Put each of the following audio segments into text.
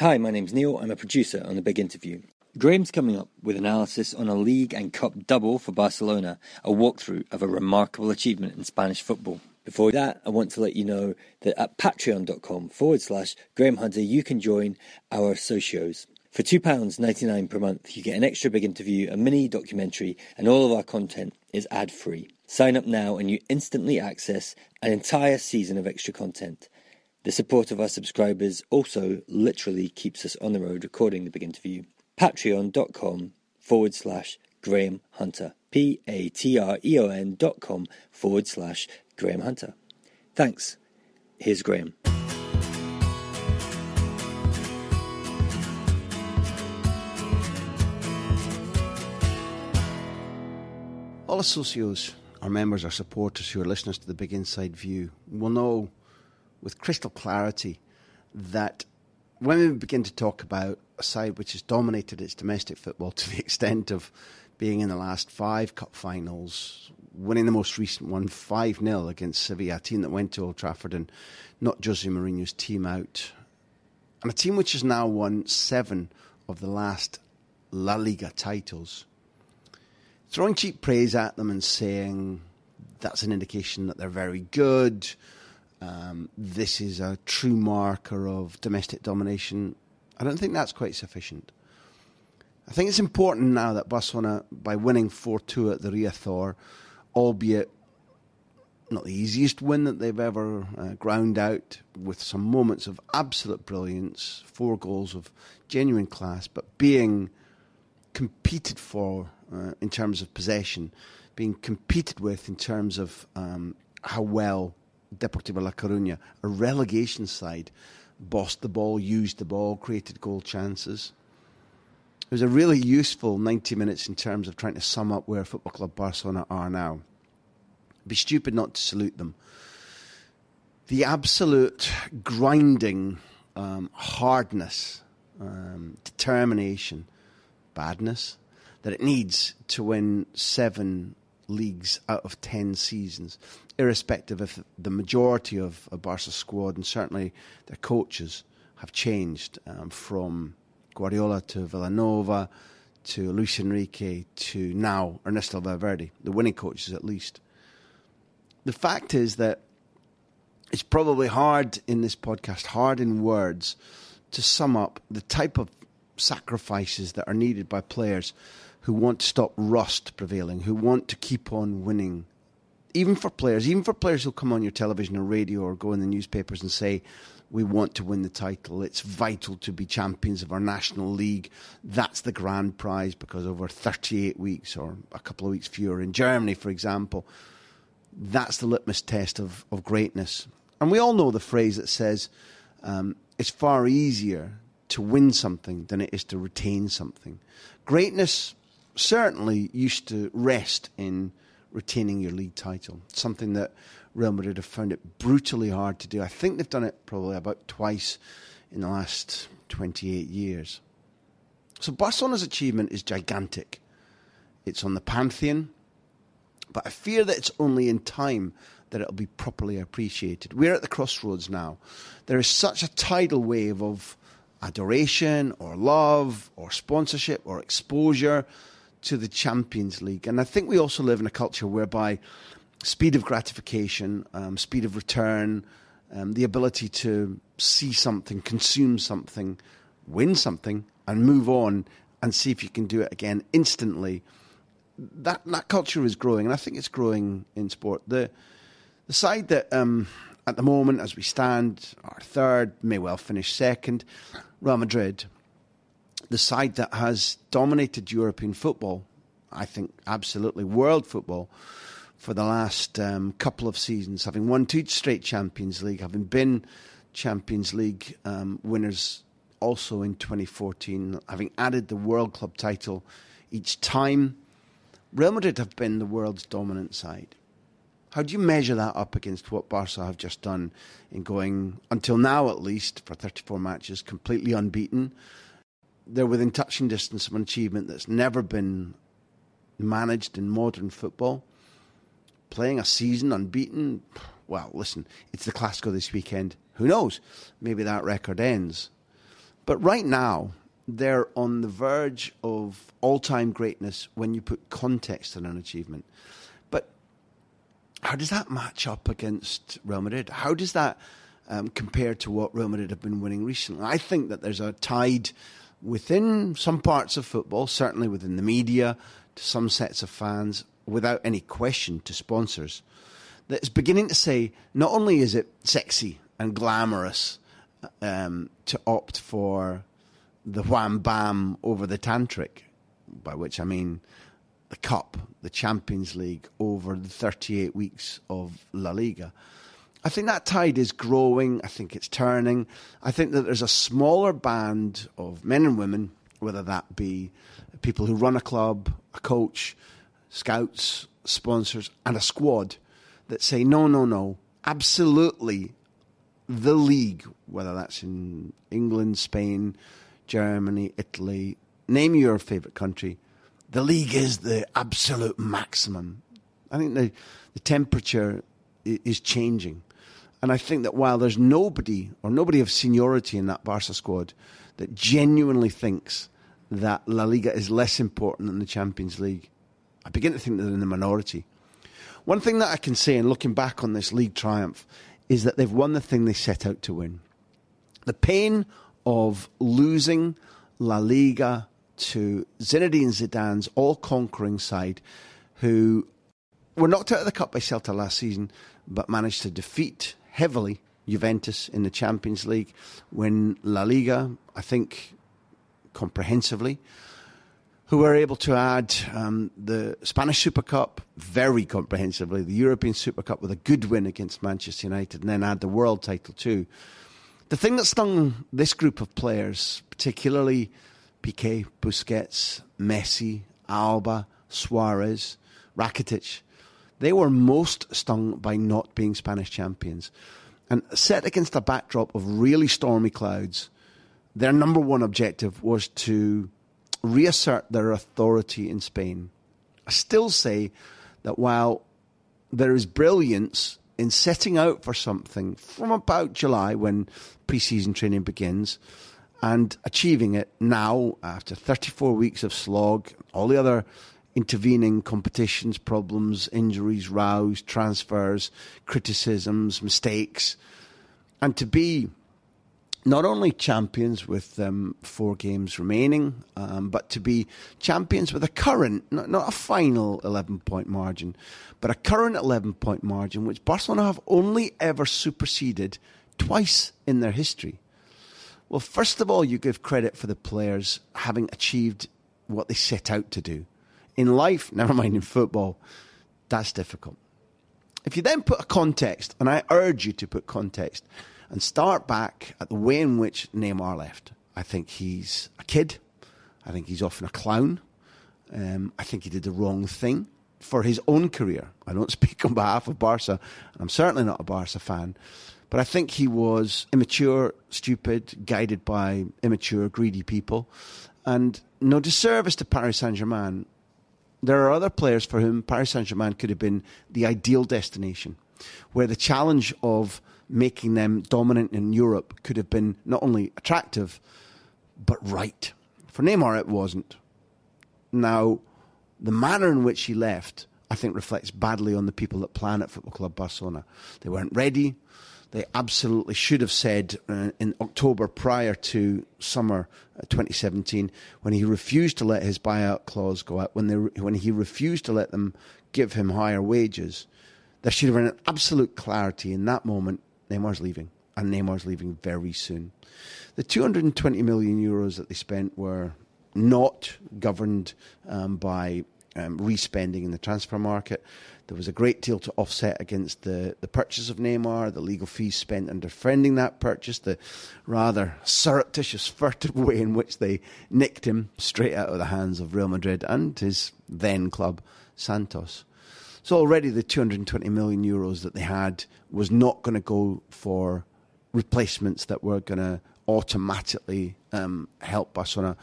Hi, my name's Neil. I'm a producer on The Big Interview. Graham's coming up with analysis on a league and cup double for Barcelona, a walkthrough of a remarkable achievement in Spanish football. Before that, I want to let you know that at patreon.com forward slash Graham Hunter, you can join our socios. For £2.99 per month, you get an extra big interview, a mini documentary, and all of our content is ad free. Sign up now and you instantly access an entire season of extra content. The support of our subscribers also literally keeps us on the road recording the big interview. Patreon.com forward slash Graham Hunter. P A T R E O N dot com forward slash Graham Hunter. Thanks. Here's Graham. All associos, our members, our supporters who are listeners to the Big Inside View will know with crystal clarity that when we begin to talk about a side which has dominated its domestic football to the extent of being in the last five cup finals, winning the most recent one 5 0 against Sevilla, a team that went to Old Trafford and not Jose Mourinho's team out, and a team which has now won seven of the last La Liga titles. Throwing cheap praise at them and saying that's an indication that they're very good, um, this is a true marker of domestic domination. I don't think that's quite sufficient. I think it's important now that Barcelona, by winning 4 2 at the Riazor, albeit not the easiest win that they've ever uh, ground out, with some moments of absolute brilliance, four goals of genuine class, but being competed for uh, in terms of possession, being competed with in terms of um, how well Deportivo La Coruña, a relegation side, bossed the ball, used the ball, created goal chances. It was a really useful 90 minutes in terms of trying to sum up where Football Club Barcelona are now. It'd be stupid not to salute them. The absolute grinding um, hardness, um, determination, badness that it needs to win seven leagues out of 10 seasons, irrespective of the majority of a Barca squad and certainly their coaches have changed um, from Guardiola to Vilanova to Luis Enrique to now Ernesto Valverde, the winning coaches at least. The fact is that it's probably hard in this podcast, hard in words, to sum up the type of sacrifices that are needed by players who want to stop rust prevailing, who want to keep on winning. Even for players, even for players who come on your television or radio or go in the newspapers and say, we want to win the title. It's vital to be champions of our national league. That's the grand prize because over 38 weeks or a couple of weeks fewer in Germany, for example, that's the litmus test of, of greatness. And we all know the phrase that says um, it's far easier to win something than it is to retain something. Greatness certainly used to rest in retaining your league title, something that Real Madrid have found it brutally hard to do. I think they've done it probably about twice in the last 28 years. So Barcelona's achievement is gigantic. It's on the pantheon, but I fear that it's only in time that it'll be properly appreciated. We're at the crossroads now. There is such a tidal wave of adoration or love or sponsorship or exposure to the Champions League. And I think we also live in a culture whereby speed of gratification, um, speed of return, um, the ability to see something, consume something, win something, and move on and see if you can do it again instantly. That that culture is growing, and I think it's growing in sport. The the side that um, at the moment, as we stand, are third, may well finish second, Real Madrid the side that has dominated European football, I think absolutely world football, for the last um, couple of seasons, having won two straight Champions League, having been Champions League um, winners also in 2014, having added the World Club title each time. Real Madrid have been the world's dominant side. How do you measure that up against what Barca have just done in going, until now at least, for 34 matches, completely unbeaten? They're within touching distance of an achievement that's never been managed in modern football. Playing a season unbeaten, well, listen, it's the Clasico this weekend. Who knows? Maybe that record ends. But right now, they're on the verge of all time greatness when you put context on an achievement. But how does that match up against Real Madrid? How does that um, compare to what Real Madrid have been winning recently? I think that there's a tide within some parts of football, certainly within the media, to some sets of fans, without any question to sponsors, that is beginning to say not only is it sexy and glamorous um, to opt for the wham bam over the tantric, by which I mean the Cup, the Champions League over the 38 weeks of La Liga. I think that tide is growing. I think it's turning. I think that there's a smaller band of men and women, whether that be people who run a club, a coach, scouts, sponsors, and a squad that say, no, no, no, absolutely the league, whether that's in England, Spain, Germany, Italy, name your favourite country, the league is the absolute maximum. I think the, the temperature is changing. And I think that while there's nobody or nobody of seniority in that Barca squad that genuinely thinks that La Liga is less important than the Champions League, I begin to think they're in the minority. One thing that I can say in looking back on this league triumph is that they've won the thing they set out to win. The pain of losing La Liga to Zinedine Zidane's all conquering side, who were knocked out of the cup by Celta last season, but managed to defeat heavily Juventus in the Champions League, win La Liga, I think, comprehensively. Who were able to add um, the Spanish Super Cup very comprehensively, the European Super Cup with a good win against Manchester United, and then add the world title too. The thing that stung this group of players, particularly Piqué, Busquets, Messi, Alba, Suarez, Rakitic, they were most stung by not being Spanish champions. And set against a backdrop of really stormy clouds, their number one objective was to reassert their authority in Spain. I still say that while there is brilliance in setting out for something from about July when pre season training begins, and achieving it now after 34 weeks of slog, all the other intervening competitions, problems, injuries, rows, transfers, criticisms, mistakes, and to be not only champions with um, four games remaining, um, but to be champions with a current, not, not a final 11 point margin, but a current 11 point margin, which Barcelona have only ever superseded twice in their history. Well, first of all, you give credit for the players having achieved what they set out to do. In life, never mind in football, that's difficult. If you then put a context, and I urge you to put context, and start back at the way in which Neymar left. I think he's a kid. I think he's often a clown. Um, I think he did the wrong thing for his own career. I don't speak on behalf of Barca. I'm certainly not a Barca fan. But I think he was immature, stupid, guided by immature, greedy people. And no disservice to Paris Saint Germain. There are other players for whom Paris Saint Germain could have been the ideal destination, where the challenge of making them dominant in Europe could have been not only attractive, but right. For Neymar, it wasn't. Now, the manner in which he left, I think, reflects badly on the people that plan at Football Club Barcelona. They weren't ready they absolutely should have said uh, in October prior to summer uh, 2017 when he refused to let his buyout clause go out, when, they, when he refused to let them give him higher wages. There should have been an absolute clarity in that moment. Neymar's leaving, and Neymar's leaving very soon. The 220 million euros that they spent were not governed um, by um, respending in the transfer market. There was a great deal to offset against the, the purchase of Neymar, the legal fees spent in defending that purchase, the rather surreptitious, furtive way in which they nicked him straight out of the hands of Real Madrid and his then club, Santos. So already the 220 million euros that they had was not going to go for replacements that were going to automatically um, help Barcelona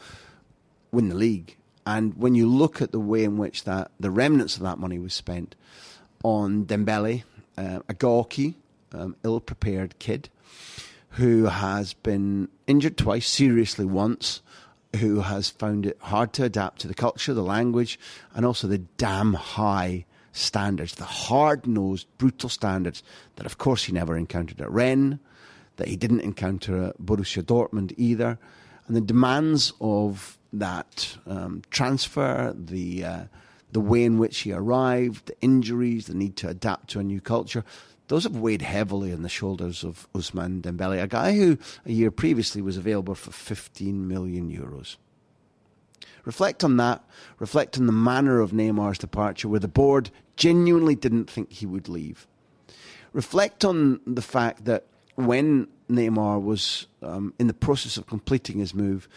win the league. And when you look at the way in which that the remnants of that money was spent on Dembele, uh, a gawky, um, ill-prepared kid who has been injured twice, seriously once, who has found it hard to adapt to the culture, the language, and also the damn high standards, the hard-nosed, brutal standards that, of course, he never encountered at Rennes, that he didn't encounter at Borussia Dortmund either, and the demands of that um, transfer, the uh, the way in which he arrived, the injuries, the need to adapt to a new culture, those have weighed heavily on the shoulders of Ousmane Dembele, a guy who a year previously was available for 15 million euros. Reflect on that. Reflect on the manner of Neymar's departure, where the board genuinely didn't think he would leave. Reflect on the fact that when Neymar was um, in the process of completing his move,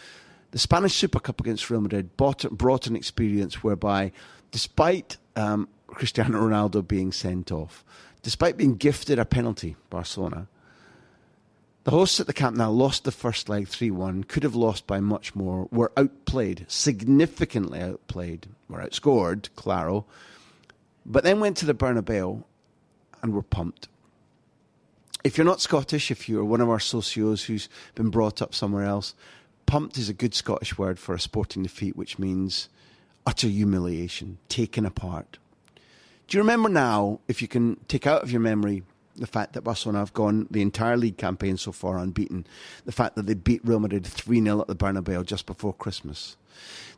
the Spanish Super Cup against Real Madrid brought, brought an experience whereby, despite um, Cristiano Ronaldo being sent off, despite being gifted a penalty, Barcelona, the hosts at the Camp Nou lost the first leg 3 1, could have lost by much more, were outplayed, significantly outplayed, were outscored, claro, but then went to the Bernabeu and were pumped. If you're not Scottish, if you're one of our socios who's been brought up somewhere else, pumped is a good Scottish word for a sporting defeat, which means utter humiliation, taken apart. Do you remember now, if you can take out of your memory the fact that Barcelona have gone the entire league campaign so far unbeaten, the fact that they beat Real Madrid 3 0 at the Bernabeu just before Christmas,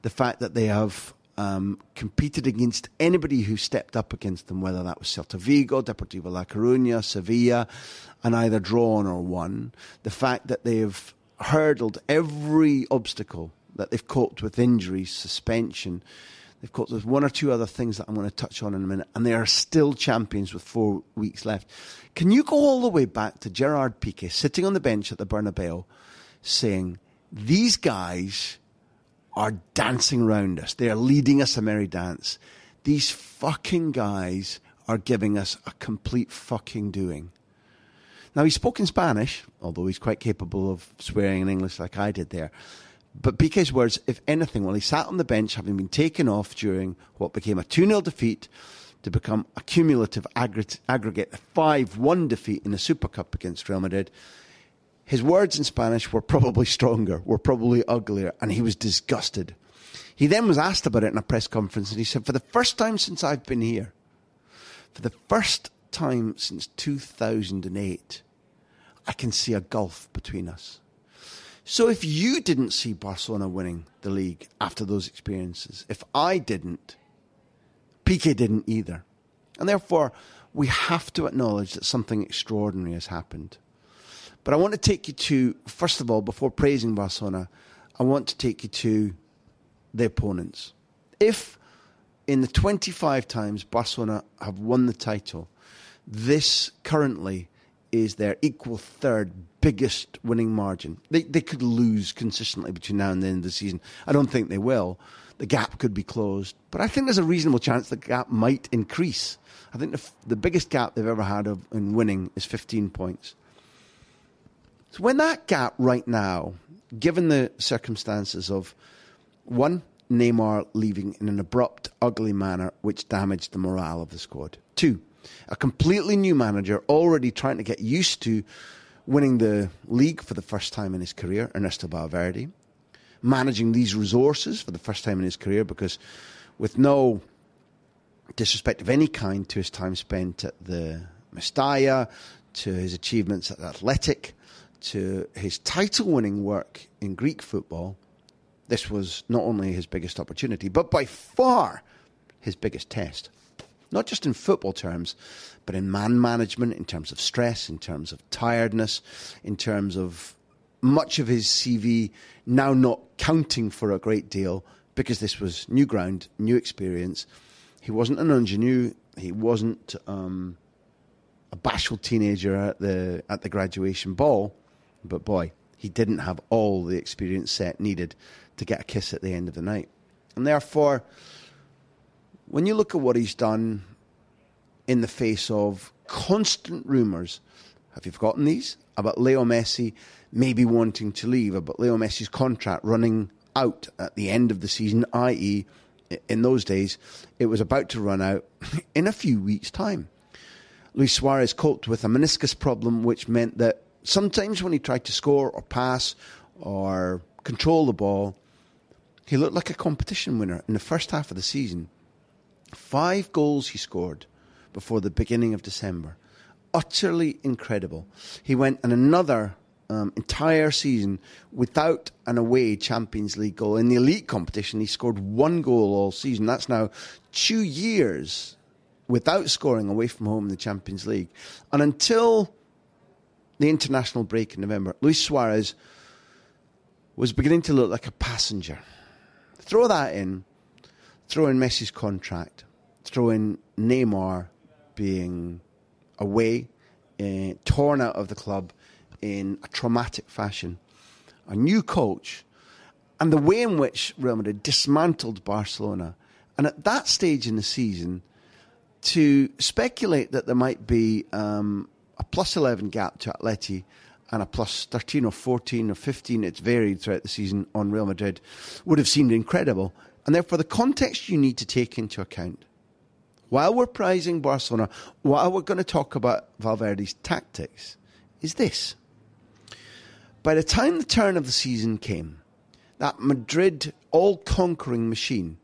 the fact that they have um, competed against anybody who stepped up against them, whether that was Celta Vigo, Deportivo La Coruña, Sevilla, and either drawn or won, the fact that they've hurdled every obstacle that they've coped with injuries, suspension. They've coped with one or two other things that I'm going to touch on in a minute, and they are still champions with four weeks left. Can you go all the way back to Gerard Piqué sitting on the bench at the Bernabeu saying, These guys are dancing around us. They are leading us a merry dance. These fucking guys are giving us a complete fucking doing. Now, he spoke in Spanish, although he's quite capable of swearing in English like I did there. But Piqué's words, if anything, while he sat on the bench, having been taken off during what became a 2 0 defeat to become a cumulative aggregate 5 1 defeat in the Super Cup against Real Madrid, his words in Spanish were probably stronger, were probably uglier, and he was disgusted. He then was asked about it in a press conference, and he said, For the first time since I've been here, for the first time since 2008, I can see a gulf between us. So if you didn't see Barcelona winning the league after those experiences, if I didn't, Piqué didn't either. And therefore, we have to acknowledge that something extraordinary has happened. But I want to take you to, first of all, before praising Barcelona, I want to take you to the opponents. If in the 25 times Barcelona have won the title, this currently is their equal third biggest winning margin. They, they could lose consistently between now and the end of the season. I don't think they will. The gap could be closed, but I think there's a reasonable chance the gap might increase. I think the, the biggest gap they've ever had of, in winning is 15 points. So when that gap right now, given the circumstances of one, Neymar leaving in an abrupt, ugly manner which damaged the morale of the squad. Two, a completely new manager already trying to get used to winning the league for the first time in his career, Ernesto Valverde, managing these resources for the first time in his career because with no disrespect of any kind to his time spent at the Mestalla, to his achievements at Athletic, to his title winning work in Greek football, this was not only his biggest opportunity, but by far his biggest test not just in football terms, but in man management, in terms of stress, in terms of tiredness, in terms of much of his CV now not counting for a great deal because this was new ground, new experience. He wasn't an ingenue. He wasn't um, a bashful teenager at the at the graduation ball, but boy, he didn't have all the experience set needed to get a kiss at the end of the night. And therefore, when you look at what he's done in the face of constant rumours, have you forgotten these? About Leo Messi maybe wanting to leave, about Leo Messi's contract running out at the end of the season, i.e., in those days, it was about to run out in a few weeks' time. Luis Suarez coped with a meniscus problem, which meant that sometimes when he tried to score or pass or control the ball, he looked like a competition winner in the first half of the season. Five goals he scored before the beginning of December. Utterly incredible. He went on another um, entire season without an away Champions League goal. In the elite competition, he scored one goal all season. That's now two years without scoring away from home in the Champions League. And until the international break in November, Luis Suarez was beginning to look like a passenger. Throw that in, throw in Messi's contract, throw in Neymar being away, uh, torn out of the club in a traumatic fashion. A new coach, and the way in which Real Madrid dismantled Barcelona. And at that stage in the season, to speculate that there might be um, a plus 11 gap to Atleti and a plus 13 or 14 or 15, it's varied throughout the season on Real Madrid, would have seemed incredible. And therefore, the context you need to take into account while we're praising Barcelona, while we're going to talk about Valverde's tactics, is this. By the time the turn of the season came, that Madrid all conquering machine,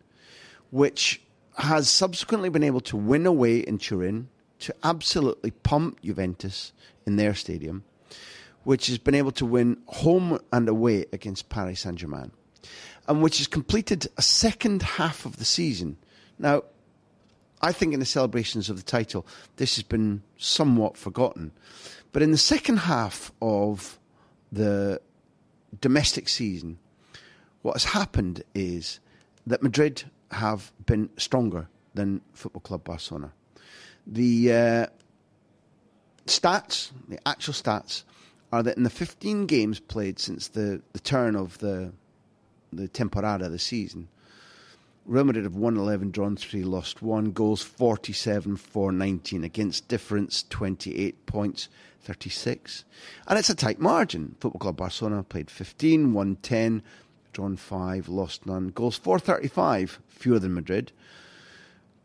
which has subsequently been able to win away in Turin, to absolutely pump Juventus in their stadium, which has been able to win home and away against Paris Saint Germain, and which has completed a second half of the season. Now, I think in the celebrations of the title, this has been somewhat forgotten. But in the second half of the domestic season, what has happened is that Madrid have been stronger than Football Club Barcelona. The uh, stats, the actual stats, are that in the 15 games played since the, the turn of the the temporada, the season, Real Madrid have won 11, drawn 3, lost 1. Goals 47 for 19 against difference 28 points 36. And it's a tight margin. Football Club Barcelona played 15, won 10, drawn 5, lost none. Goals 435, fewer than Madrid.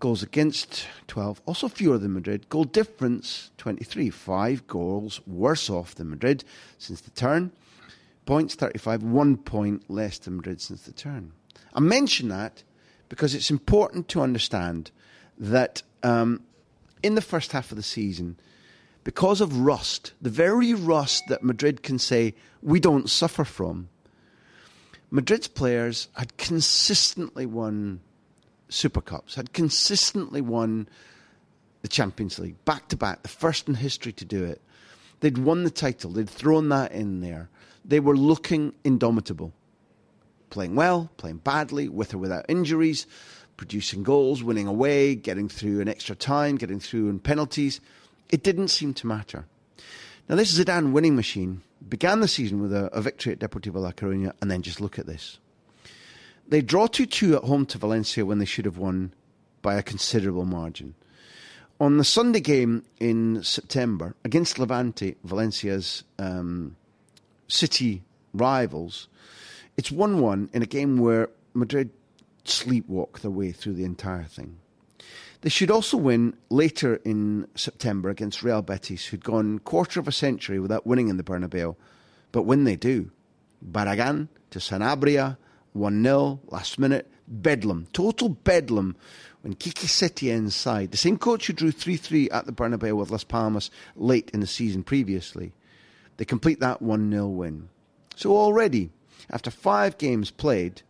Goals against 12, also fewer than Madrid. Goal difference 23, 5 goals worse off than Madrid since the turn. Points 35, 1 point less than Madrid since the turn. I mention that because it's important to understand that um, in the first half of the season, because of rust, the very rust that Madrid can say we don't suffer from, Madrid's players had consistently won Super Cups, had consistently won the Champions League back to back, the first in history to do it. They'd won the title, they'd thrown that in there. They were looking indomitable playing well, playing badly, with or without injuries, producing goals, winning away, getting through in extra time, getting through in penalties. It didn't seem to matter. Now, this Zidane winning machine began the season with a, a victory at Deportivo La Coruña, and then just look at this. They draw 2 2 at home to Valencia when they should have won by a considerable margin. On the Sunday game in September against Levante, Valencia's um, city rivals, it's 1 1 in a game where Madrid sleepwalk their way through the entire thing. They should also win later in September against Real Betis, who'd gone quarter of a century without winning in the Bernabeu. But when they do, Barragan to Sanabria, 1 0, last minute, bedlam, total bedlam when Quique Setien's side, the same coach who drew 3 3 at the Bernabeu with Las Palmas late in the season previously, they complete that 1 0 win. So already, after five games played,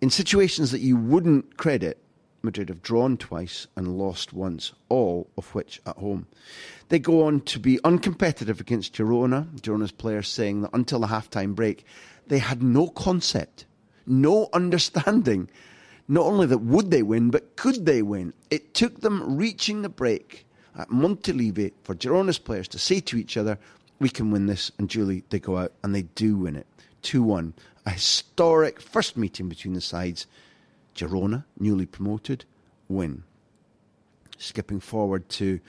in situations that you wouldn't credit, Madrid have drawn twice and lost once, all of which at home. They go on to be uncompetitive against Girona. Girona's players saying that until the halftime break, they had no concept, no understanding not only that would they win, but could they win. It took them reaching the break at Montilivi for Girona's players to say to each other, we can win this. And Julie, they go out and they do win it. 2 1. A historic first meeting between the sides. Girona, newly promoted, win. Skipping forward to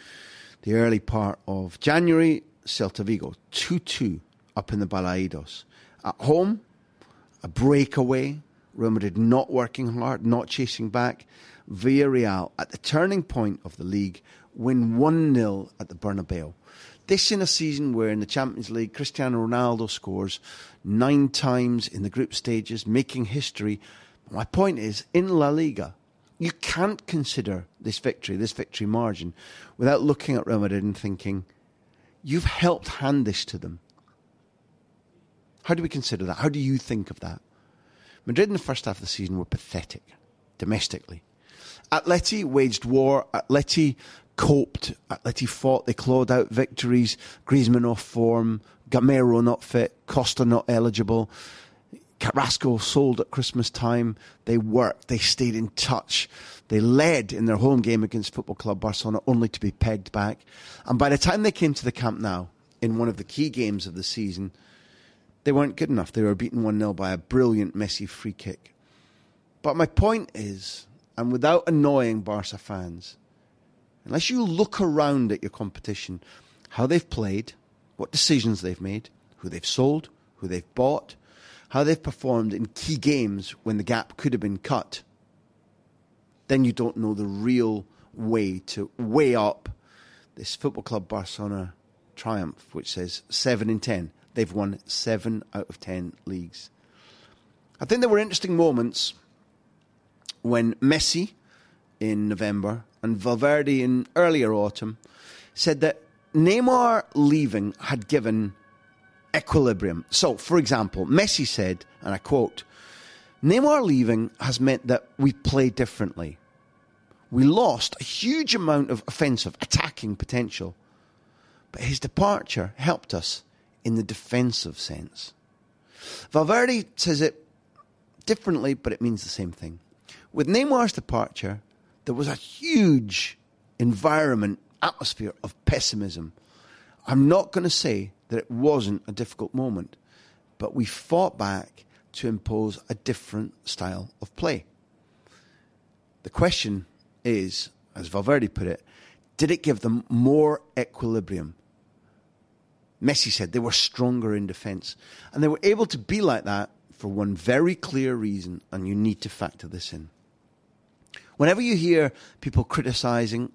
the early part of January, Celta Vigo, 2 2 up in the Balaidos. At home, a breakaway. Real Madrid not working hard, not chasing back. Villarreal, at the turning point of the league, win 1 0 at the Bernabeu. This in a season where in the Champions League, Cristiano Ronaldo scores nine times in the group stages, making history. My point is, in La Liga, you can't consider this victory, this victory margin, without looking at Real Madrid and thinking, you've helped hand this to them. How do we consider that? How do you think of that? Madrid in the first half of the season were pathetic domestically. Atleti waged war. Atleti coped. Atleti fought. They clawed out victories. Griezmann off form. Gameiro not fit. Costa not eligible. Carrasco sold at Christmas time. They worked. They stayed in touch. They led in their home game against Football Club Barcelona only to be pegged back. And by the time they came to the Camp Nou, in one of the key games of the season, they weren't good enough. They were beaten 1 0 by a brilliant Messi free kick. But my point is, and without annoying Barca fans, unless you look around at your competition, how they've played, what decisions they've made, who they've sold, who they've bought, how they've performed in key games when the gap could have been cut, then you don't know the real way to weigh up this Football Club Barcelona triumph, which says 7 in 10. They've won 7 out of 10 leagues. I think there were interesting moments when Messi in November and Valverde in earlier autumn said that Neymar leaving had given equilibrium. So, for example, Messi said, and I quote, Neymar leaving has meant that we play differently. We lost a huge amount of offensive, attacking potential, but his departure helped us in the defensive sense. Valverde says it differently, but it means the same thing. With Neymar's departure, there was a huge environment, atmosphere of pessimism. I'm not going to say that it wasn't a difficult moment, but we fought back to impose a different style of play. The question is, as Valverde put it, did it give them more equilibrium? Messi said they were stronger in defence. And they were able to be like that for one very clear reason, and you need to factor this in. Whenever you hear people criticising,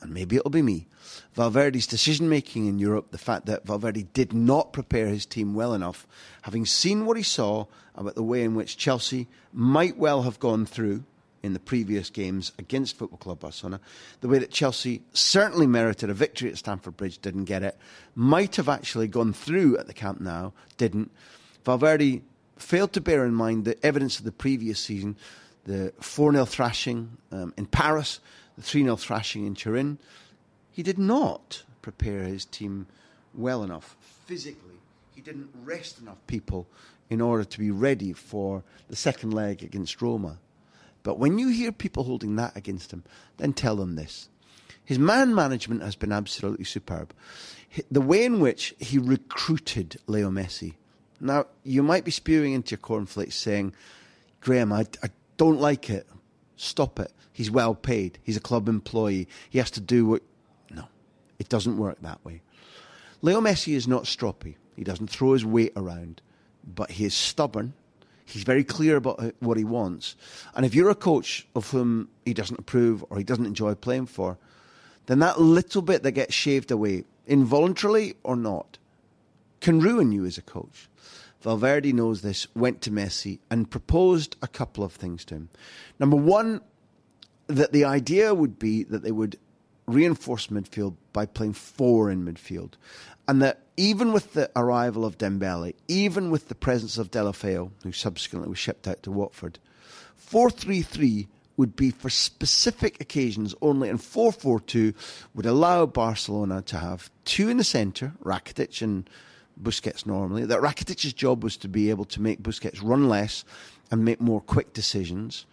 and maybe it'll be me, Valverde's decision making in Europe, the fact that Valverde did not prepare his team well enough, having seen what he saw about the way in which Chelsea might well have gone through in the previous games against Football Club Barcelona. The way that Chelsea certainly merited a victory at Stamford Bridge, didn't get it. Might have actually gone through at the Camp Nou, didn't. Valverde failed to bear in mind the evidence of the previous season, the 4 0 thrashing um, in Paris, the 3 0 thrashing in Turin. He did not prepare his team well enough physically. He didn't rest enough people in order to be ready for the second leg against Roma. But when you hear people holding that against him, then tell them this. His man management has been absolutely superb. The way in which he recruited Leo Messi. Now, you might be spewing into your cornflakes saying, Graham, I, I don't like it. Stop it. He's well paid. He's a club employee. He has to do what. No, it doesn't work that way. Leo Messi is not stroppy. He doesn't throw his weight around, but he is stubborn He's very clear about what he wants. And if you're a coach of whom he doesn't approve or he doesn't enjoy playing for, then that little bit that gets shaved away, involuntarily or not, can ruin you as a coach. Valverde knows this, went to Messi and proposed a couple of things to him. Number one, that the idea would be that they would reinforce midfield by playing four in midfield. And that even with the arrival of Dembele, even with the presence of Deulofeu, who subsequently was shipped out to Watford, 4-3-3 would be for specific occasions only, and 4-4-2 would allow Barcelona to have two in the centre, Rakitic and Busquets normally. That Rakitic's job was to be able to make Busquets run less and make more quick decisions,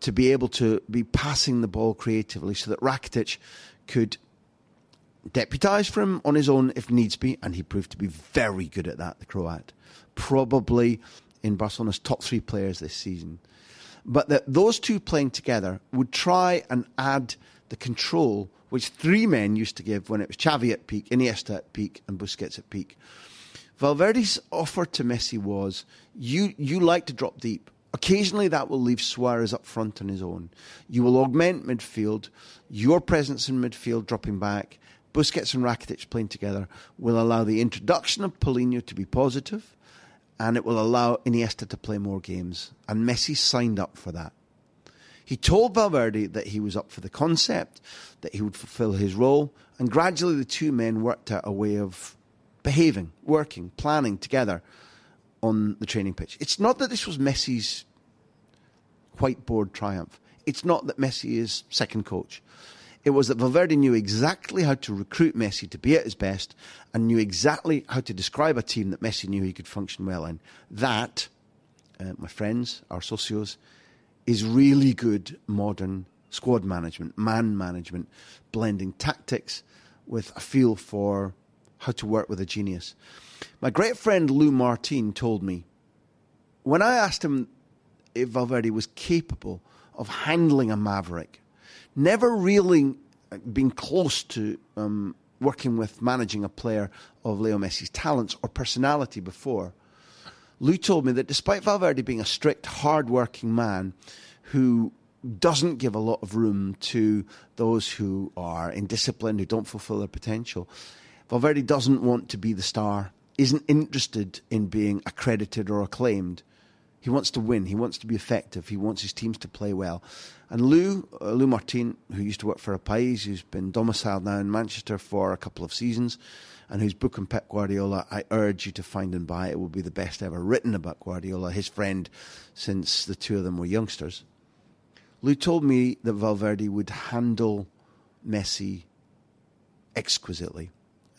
to be able to be passing the ball creatively so that Rakitic could deputise for him on his own if needs be, and he proved to be very good at that, the Croat. Probably in Barcelona's top three players this season. But that those two playing together would try and add the control which three men used to give when it was Xavi at peak, Iniesta at peak, and Busquets at peak. Valverde's offer to Messi was you, you like to drop deep. Occasionally, that will leave Suarez up front on his own. You will augment midfield. Your presence in midfield, dropping back, Busquets and Rakitic playing together, will allow the introduction of Paulinho to be positive, and it will allow Iniesta to play more games. And Messi signed up for that. He told Valverde that he was up for the concept, that he would fulfill his role, and gradually the two men worked out a way of behaving, working, planning together on the training pitch. It's not that this was Messi's whiteboard triumph. It's not that Messi is second coach. It was that Valverde knew exactly how to recruit Messi to be at his best and knew exactly how to describe a team that Messi knew he could function well in. That, uh, my friends, our socios, is really good modern squad management, man management, blending tactics with a feel for how to work with a genius. My great friend Lu Martin told me when I asked him if Valverde was capable of handling a maverick, never really being close to um, working with managing a player of Leo Messi's talents or personality before. Lu told me that despite Valverde being a strict, hard-working man who doesn't give a lot of room to those who are indisciplined, who don't fulfill their potential, Valverde doesn't want to be the star, isn't interested in being accredited or acclaimed. He wants to win. He wants to be effective. He wants his teams to play well. And Lu, uh, Lu Martin, who used to work for Pais, who's been domiciled now in Manchester for a couple of seasons, and whose book on Pep Guardiola I urge you to find and buy. It will be the best ever written about Guardiola, his friend, since the two of them were youngsters. Lu told me that Valverde would handle Messi exquisitely,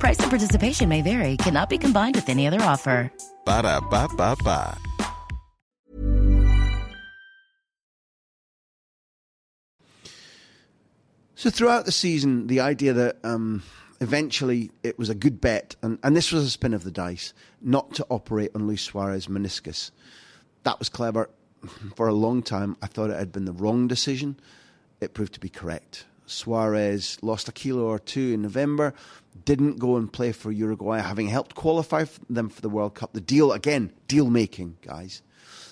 Price and participation may vary, cannot be combined with any other offer. Ba da ba ba ba. So throughout the season, the idea that um, eventually it was a good bet, and, and this was a spin of the dice, not to operate on Luis Suarez meniscus. That was clever. For a long time, I thought it had been the wrong decision. It proved to be correct. Suarez lost a kilo or two in November, didn't go and play for Uruguay, having helped qualify them for the World Cup. The deal, again, deal making, guys.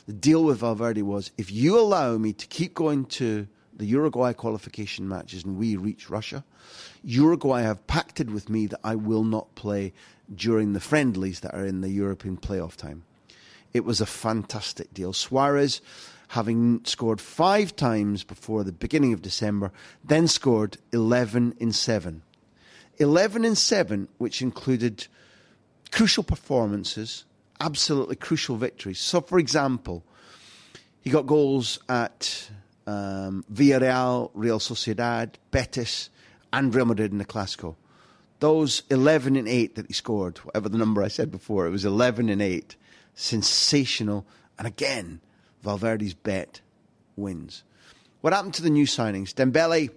The deal with Valverde was if you allow me to keep going to the Uruguay qualification matches and we reach Russia, Uruguay have pacted with me that I will not play during the friendlies that are in the European playoff time. It was a fantastic deal. Suarez, having scored five times before the beginning of December, then scored 11 in 7. 11 in 7, which included crucial performances, absolutely crucial victories. So, for example, he got goals at um, Villarreal, Real Sociedad, Betis, and Real Madrid in the Clasico. Those 11 and 8 that he scored, whatever the number I said before, it was 11 and 8. Sensational. And again, Valverde's bet wins. What happened to the new signings? Dembele,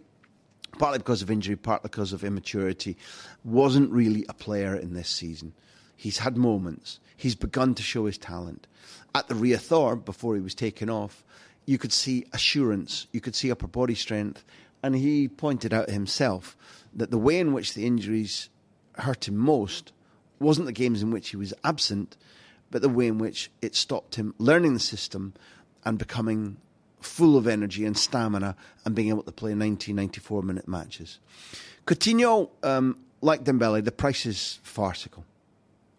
partly because of injury, partly because of immaturity, wasn't really a player in this season. He's had moments. He's begun to show his talent. At the Riazor, before he was taken off, you could see assurance, you could see upper body strength, and he pointed out himself that the way in which the injuries hurt him most wasn't the games in which he was absent, but the way in which it stopped him learning the system and becoming full of energy and stamina and being able to play 90, 94 minute matches. Coutinho, um, like Dembele, the price is farcical.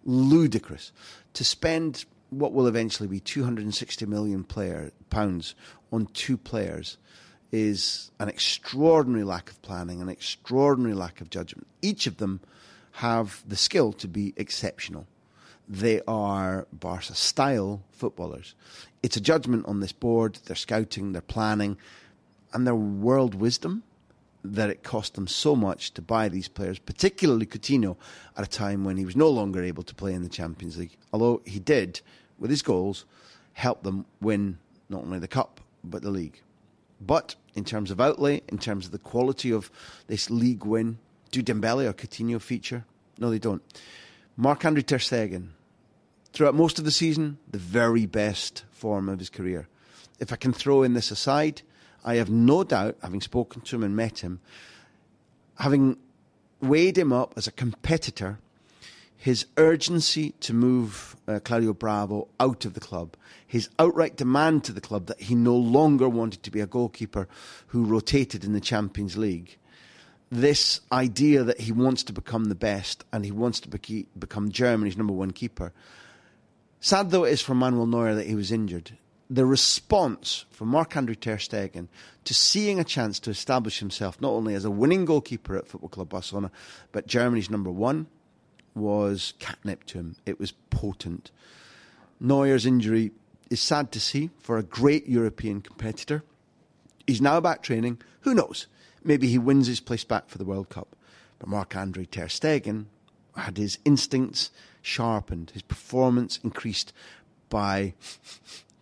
ludicrous to spend what will eventually be 260 million player pounds on two players is an extraordinary lack of planning, an extraordinary lack of judgment. Each of them have the skill to be exceptional. They are Barca style footballers. It's a judgment on this board, their scouting, their planning, and their world wisdom that it cost them so much to buy these players, particularly Coutinho, at a time when he was no longer able to play in the Champions League. Although he did, with his goals, help them win not only the Cup, but the league. But in terms of outlay, in terms of the quality of this league win, do Dembele or Coutinho feature? No, they don't. Marc-André ter Stegen, throughout most of the season, the very best form of his career. If I can throw in this aside, I have no doubt, having spoken to him and met him, having weighed him up as a competitor, his urgency to move uh, Claudio Bravo out of the club, his outright demand to the club that he no longer wanted to be a goalkeeper who rotated in the Champions League, this idea that he wants to become the best and he wants to be- become Germany's number one keeper. Sad though it is for Manuel Neuer that he was injured, the response from Marc-André ter Stegen to seeing a chance to establish himself not only as a winning goalkeeper at Football Club Barcelona, but Germany's number one, was catnip to him. It was potent. Neuer's injury is sad to see for a great European competitor. He's now back training. Who knows? Maybe he wins his place back for the World Cup. But Marc-André ter Stegen had his instincts sharpened, his performance increased by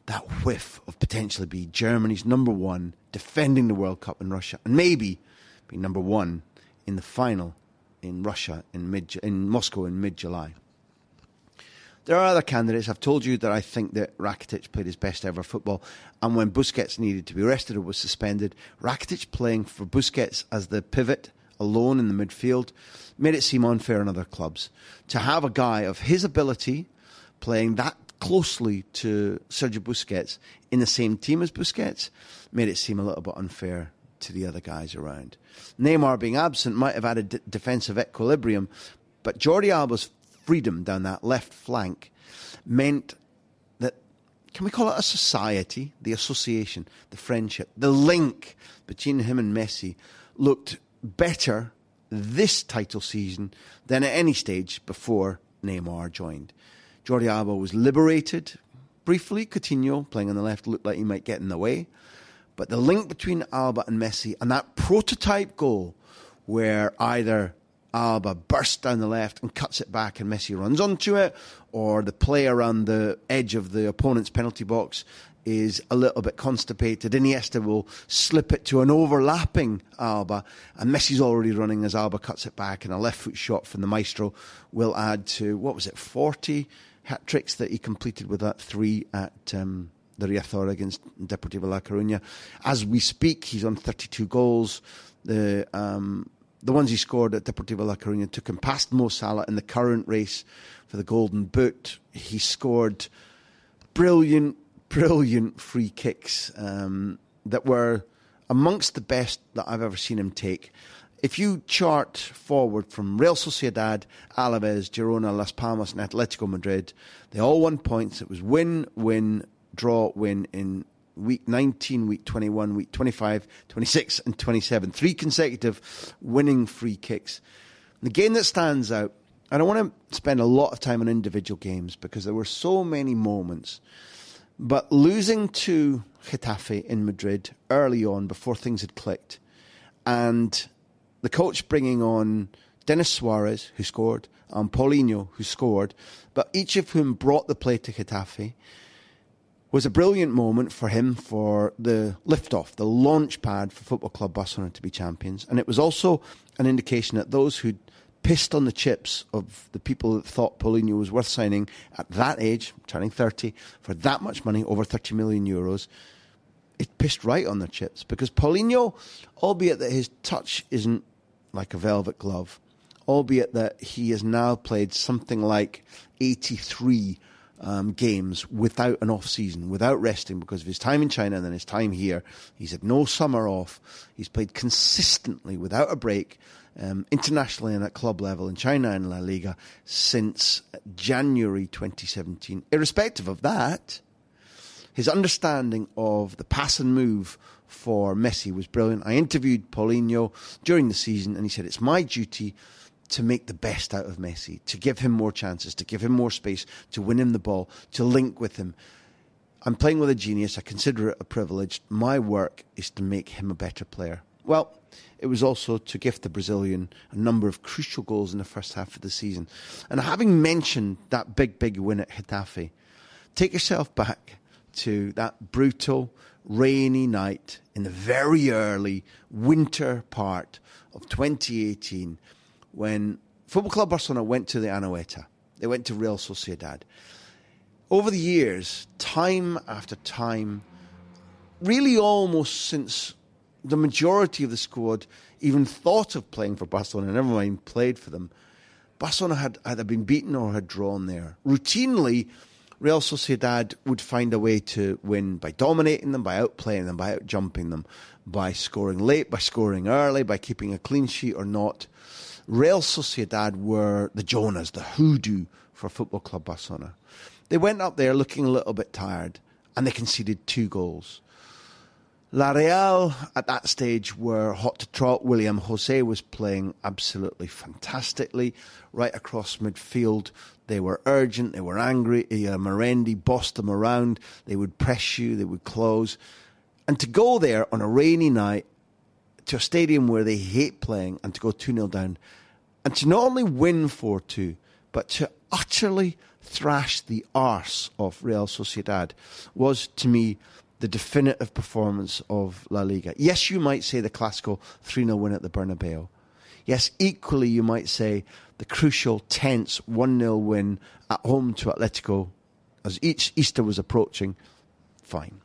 that whiff of potentially be Germany's number one, defending the World Cup in Russia, and maybe be number one in the final in Russia in mid in Moscow in mid July. There are other candidates. I've told you that I think that Rakitic played his best ever football, and when Busquets needed to be rested or was suspended, Rakitic playing for Busquets as the pivot alone in the midfield made it seem unfair in other clubs. To have a guy of his ability playing that closely to Sergio Busquets in the same team as Busquets made it seem a little bit unfair to the other guys around. Neymar being absent might have added d- defensive equilibrium, but Jordi Alba's freedom down that left flank meant that, can we call it a society? The association, the friendship, the link between him and Messi looked better this title season than at any stage before Neymar joined. Jordi Alba was liberated briefly. Coutinho playing on the left looked like he might get in the way. But the link between Alba and Messi and that prototype goal where either Alba bursts down the left and cuts it back and Messi runs onto it, or the play around the edge of the opponent's penalty box is a little bit constipated. Iniesta will slip it to an overlapping Alba, and Messi's already running as Alba cuts it back, and a left foot shot from the maestro will add to, what was it, 40 hat tricks that he completed with that three at. Um, the Riazor against Deportivo La Coruña. As we speak, he's on 32 goals. The um, the ones he scored at Deportivo La Coruña took him past Mo Salah in the current race for the Golden Boot. He scored brilliant, brilliant free kicks um, that were amongst the best that I've ever seen him take. If you chart forward from Real Sociedad, Alaves, Girona, Las Palmas, and Atletico Madrid, they all won points. It was win, win, draw, win in week 19, week 21, week 25, 26, and 27. Three consecutive winning free kicks. The game that stands out, I don't want to spend a lot of time on individual games because there were so many moments, but losing to Getafe in Madrid early on before things had clicked, and the coach bringing on Denis Suarez, who scored, and Paulinho, who scored, but each of whom brought the play to Getafe was a brilliant moment for him for the liftoff, the launch pad for Football Club Barcelona to be champions. And it was also an indication that those who'd pissed on the chips of the people that thought Paulinho was worth signing at that age, turning 30, for that much money, over 30 million euros, it pissed right on their chips. Because Paulinho, albeit that his touch isn't like a velvet glove, albeit that he has now played something like 83 um, games without an off season, without resting because of his time in China and then his time here. He's had no summer off. He's played consistently without a break. Um, internationally and at club level in China and La Liga since January 2017. Irrespective of that, his understanding of the pass and move for Messi was brilliant. I interviewed Paulinho during the season and he said, It's my duty to make the best out of Messi, to give him more chances, to give him more space, to win him the ball, to link with him. I'm playing with a genius. I consider it a privilege. My work is to make him a better player. Well, it was also to gift the Brazilian a number of crucial goals in the first half of the season. And having mentioned that big, big win at Getafe, take yourself back to that brutal, rainy night in the very early winter part of 2018 when Football Club Barcelona went to the Anoeta. They went to Real Sociedad. Over the years, time after time, really almost since the majority of the squad even thought of playing for Barcelona, never mind played for them, Barcelona had either been beaten or had drawn there. Routinely, Real Sociedad would find a way to win by dominating them, by outplaying them, by outjumping them, by scoring late, by scoring early, by keeping a clean sheet or not. Real Sociedad were the Jonas, the hoodoo for Football Club Barcelona. They went up there looking a little bit tired and they conceded two goals. La Real at that stage were hot to trot. Willian José was playing absolutely fantastically right across midfield. They were urgent, they were angry. Uh, Merendi bossed them around. They would press you, they would close. And to go there on a rainy night to a stadium where they hate playing and to go 2 0 down and to not only win 4 2, but to utterly thrash the arse of Real Sociedad was to me the definitive performance of La Liga. Yes, you might say the classical 3 0 win at the Bernabeu. Yes, equally, you might say the crucial, tense 1 0 win at home to Atletico as each Easter was approaching. Fine.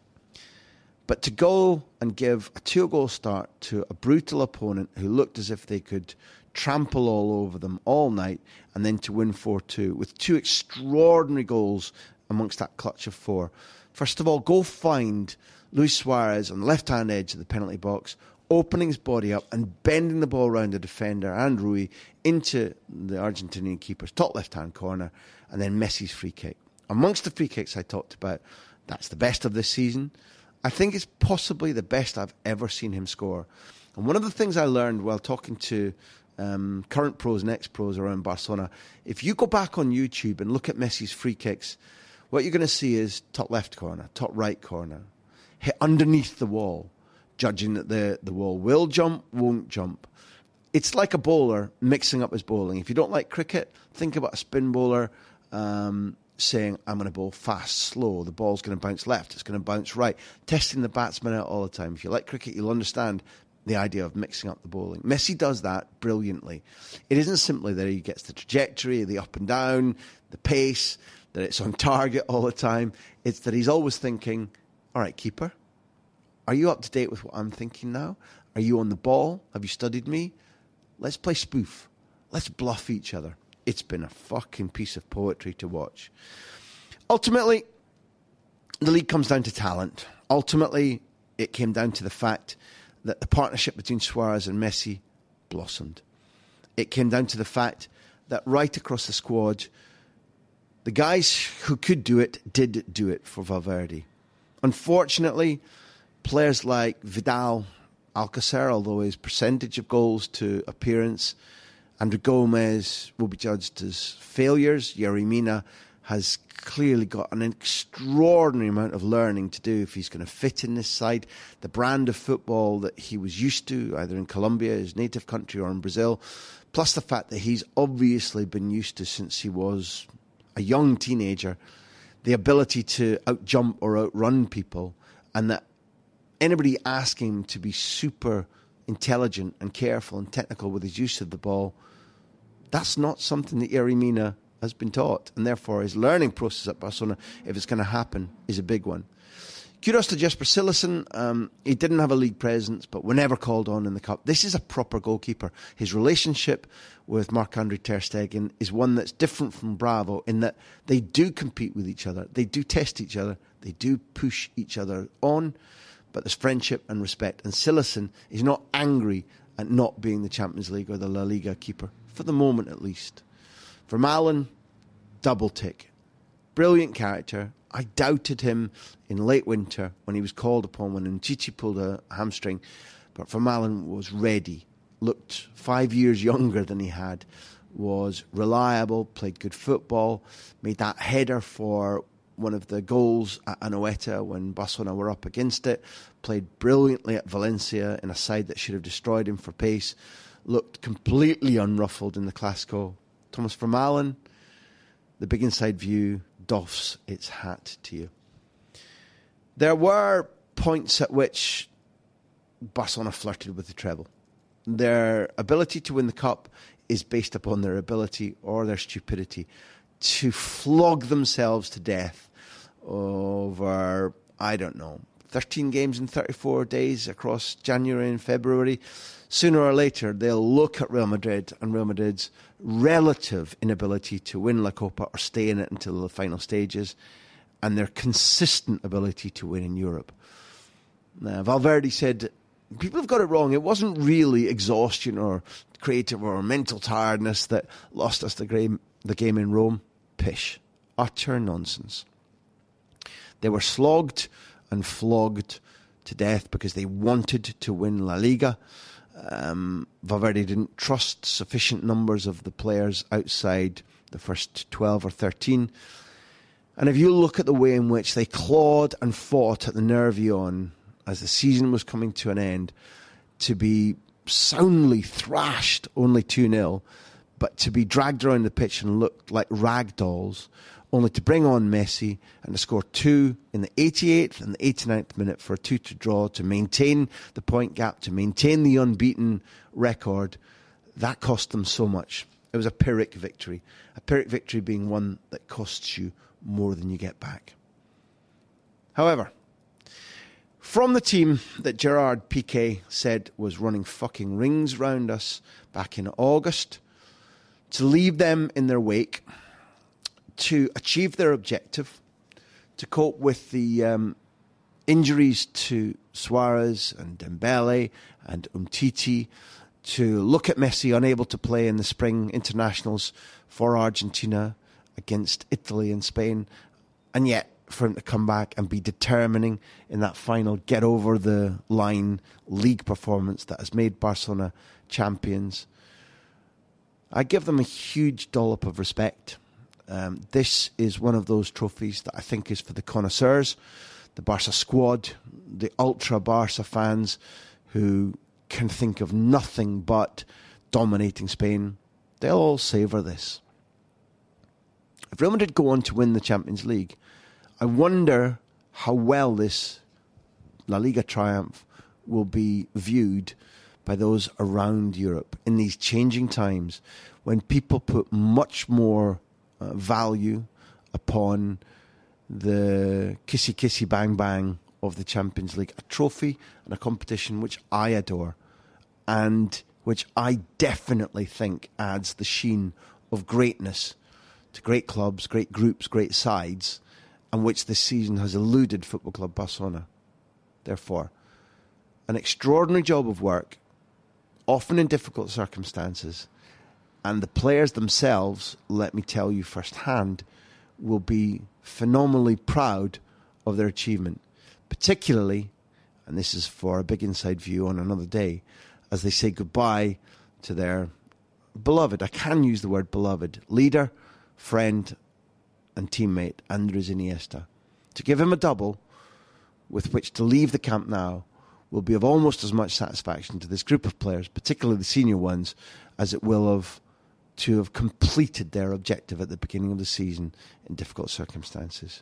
But to go and give a two goal start to a brutal opponent who looked as if they could trample all over them all night and then to win 4 2 with two extraordinary goals amongst that clutch of four First of all, go find Luis Suarez on the left hand edge of the penalty box, opening his body up and bending the ball around the defender and Rulli into the Argentinian keeper's top left hand corner, and then Messi's free kick. Amongst the free kicks I talked about, that's the best of this season. I think it's possibly the best I've ever seen him score. And one of the things I learned while talking to um, current pros and ex pros around Barcelona, if you go back on YouTube and look at Messi's free kicks, what you're going to see is top left corner, top right corner, hit underneath the wall, judging that the, the wall will jump, won't jump. It's like a bowler mixing up his bowling. If you don't like cricket, think about a spin bowler um, saying, I'm going to bowl fast, slow. The ball's going to bounce left, it's going to bounce right. Testing the batsman out all the time. If you like cricket, you'll understand the idea of mixing up the bowling. Messi does that brilliantly. It isn't simply that he gets the trajectory, the up and down, the pace that it's on target all the time. It's that he's always thinking, all right, keeper, are you up to date with what I'm thinking now? Are you on the ball? Have you studied me? Let's play spoof. Let's bluff each other. It's been a fucking piece of poetry to watch. Ultimately, the league comes down to talent. Ultimately, it came down to the fact that the partnership between Suarez and Messi blossomed. It came down to the fact that right across the squad, the guys who could do it did do it for Valverde. Unfortunately, players like Vidal, Alcacer, although his percentage of goals to appearance, André Gomes will be judged as failures. Yerry Mina has clearly got an extraordinary amount of learning to do if he's going to fit in this side. The brand of football that he was used to, either in Colombia, his native country, or in Brazil, plus the fact that he's obviously been used to since he was a young teenager, the ability to outjump or outrun people, and that anybody asking him to be super intelligent and careful and technical with his use of the ball, that's not something that Yerry Mina has been taught, and therefore his learning process at Barcelona, if it's going to happen, is a big one. Kudos to Jesper Cillessen. Um, he didn't have a league presence, but whenever called on in the cup, this is a proper goalkeeper. His relationship with Marc-André ter Stegen is one that's different from Bravo in that they do compete with each other, they do test each other, they do push each other on, but there's friendship and respect. And Cillessen is not angry at not being the Champions League or the La Liga keeper, for the moment at least. Vermaelen, double tick. Brilliant character, I doubted him in late winter when he was called upon when Umtiti pulled a hamstring, but Vermaelen was ready, looked five years younger than he had, was reliable, played good football, made that header for one of the goals at Anoeta when Barcelona were up against it, played brilliantly at Valencia in a side that should have destroyed him for pace, looked completely unruffled in the Clásico. Thomas Vermaelen, the big inside view, doffs its hat to you. There were points at which Barcelona flirted with the treble. Their ability to win the cup is based upon their ability or their stupidity to flog themselves to death over, I don't know, 13 games in 34 days across January and February. Sooner or later, they'll look at Real Madrid and Real Madrid's relative inability to win La Copa or stay in it until the final stages, and their consistent ability to win in Europe. Now, Valverde said people have got it wrong. It wasn't really exhaustion or creative or mental tiredness that lost us the game, the game in Rome. Pish. Utter nonsense. They were slogged and flogged to death because they wanted to win La Liga. Um, Valverde didn't trust sufficient numbers of the players outside the first 12 or 13. And if you look at the way in which they clawed and fought at the Nervion as the season was coming to an end, to be soundly thrashed only 2 0, but to be dragged around the pitch and looked like rag dolls, only to bring on Messi and to score two in the 88th and the 89th minute for a 2 to draw to maintain the point gap, to maintain the unbeaten record. That cost them so much. It was a Pyrrhic victory. A Pyrrhic victory being one that costs you more than you get back. However, from the team that Gerard Piqué said was running fucking rings round us back in August, to leave them in their wake to achieve their objective, to cope with the um, injuries to Suarez and Dembele and Umtiti, to look at Messi unable to play in the spring internationals for Argentina against Italy and Spain, and yet for him to come back and be determining in that final get over the line league performance that has made Barcelona champions. I give them a huge dollop of respect. Um, this is one of those trophies that I think is for the connoisseurs, the Barca squad, the ultra Barca fans who can think of nothing but dominating Spain. They'll all savour this. If Real Madrid go on to win the Champions League, I wonder how well this La Liga triumph will be viewed by those around Europe in these changing times when people put much more uh, value upon the kissy kissy bang bang of the Champions League, a trophy and a competition which I adore and which I definitely think adds the sheen of greatness to great clubs, great groups, great sides, and which this season has eluded Football Club Barcelona. Therefore, an extraordinary job of work, often in difficult circumstances, and the players themselves, let me tell you firsthand, will be phenomenally proud of their achievement, particularly, and this is for a big inside view on another day, as they say goodbye to their beloved, I can use the word beloved, leader, friend, and teammate, Andres Iniesta. To give him a double with which to leave the Camp Nou will be of almost as much satisfaction to this group of players, particularly the senior ones, as it will of to have completed their objective at the beginning of the season in difficult circumstances.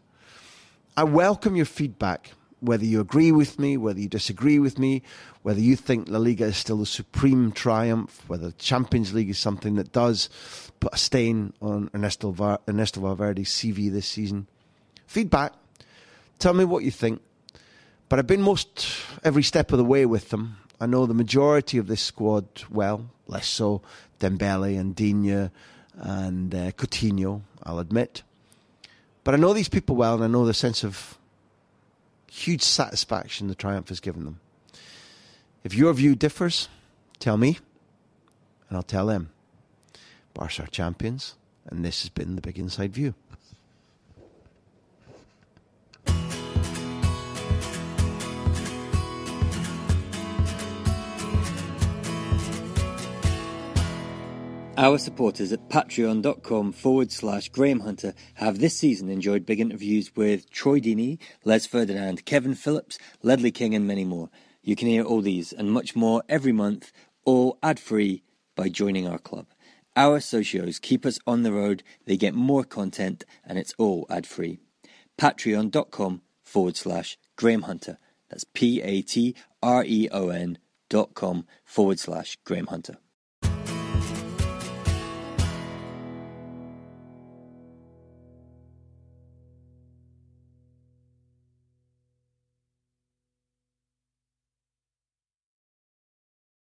I welcome your feedback whether you agree with me, whether you disagree with me, whether you think La Liga is still the supreme triumph, whether the Champions League is something that does put a stain on Ernesto, Va- Ernesto Valverde's CV this season. Feedback. Tell me what you think. But I've been most every step of the way with them. I know the majority of this squad well, less so Dembele and Digne and uh, Coutinho, I'll admit. But I know these people well, and I know the sense of huge satisfaction the triumph has given them. If your view differs, tell me, and I'll tell them. Barca are champions, and this has been the Big Inside View. Our supporters at patreon.com forward slash Graham Hunter have this season enjoyed big interviews with Troy Deeney, Les Ferdinand, Kevin Phillips, Ledley King, and many more. You can hear all these and much more every month, all ad free by joining our club. Our socios keep us on the road, they get more content, and it's all ad free. Patreon.com forward slash Graham Hunter. That's P A T R E O N dot com forward slash Graham Hunter.